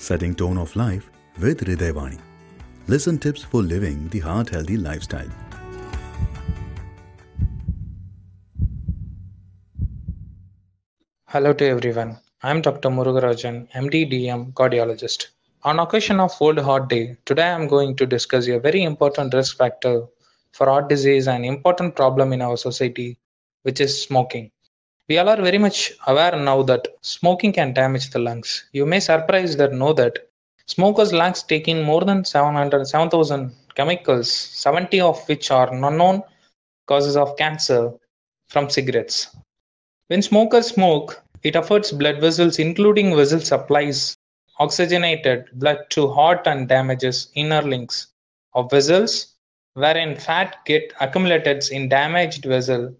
setting tone of life with Hridayvani. Listen tips for living the heart healthy lifestyle. Hello to everyone. I'm Dr. Muruga Rajan, MD DM cardiologist. On occasion of World Heart Day, today I'm going to discuss a very important risk factor for heart disease and important problem in our society, which is smoking. We all are very much aware now that smoking can damage the lungs. You may surprise that know that smokers' lungs take in more than 700 7,000 chemicals, 70 of which are unknown causes of cancer from cigarettes. When smokers smoke, it affects blood vessels, including vessel supplies oxygenated blood to heart and damages inner links of vessels, wherein fat get accumulated in damaged vessel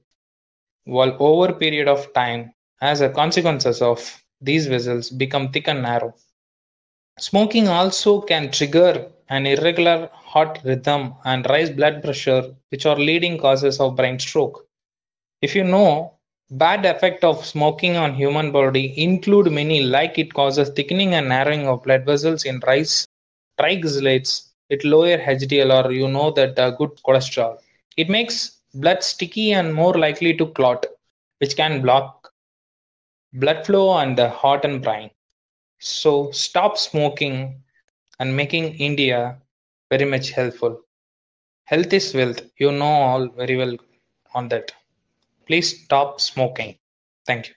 while over period of time as a consequences of these vessels become thick and narrow. Smoking also can trigger an irregular heart rhythm and rise blood pressure, which are leading causes of brain stroke. If you know Bad effect of smoking on human body include many like it causes thickening and narrowing of blood vessels in rice, triglycerides, it lower HDL or you know that uh, good cholesterol. It makes blood sticky and more likely to clot, which can block blood flow and the heart and brain. So stop smoking and making India very much helpful. Health is wealth. You know all very well on that please stop smoking. Thank you.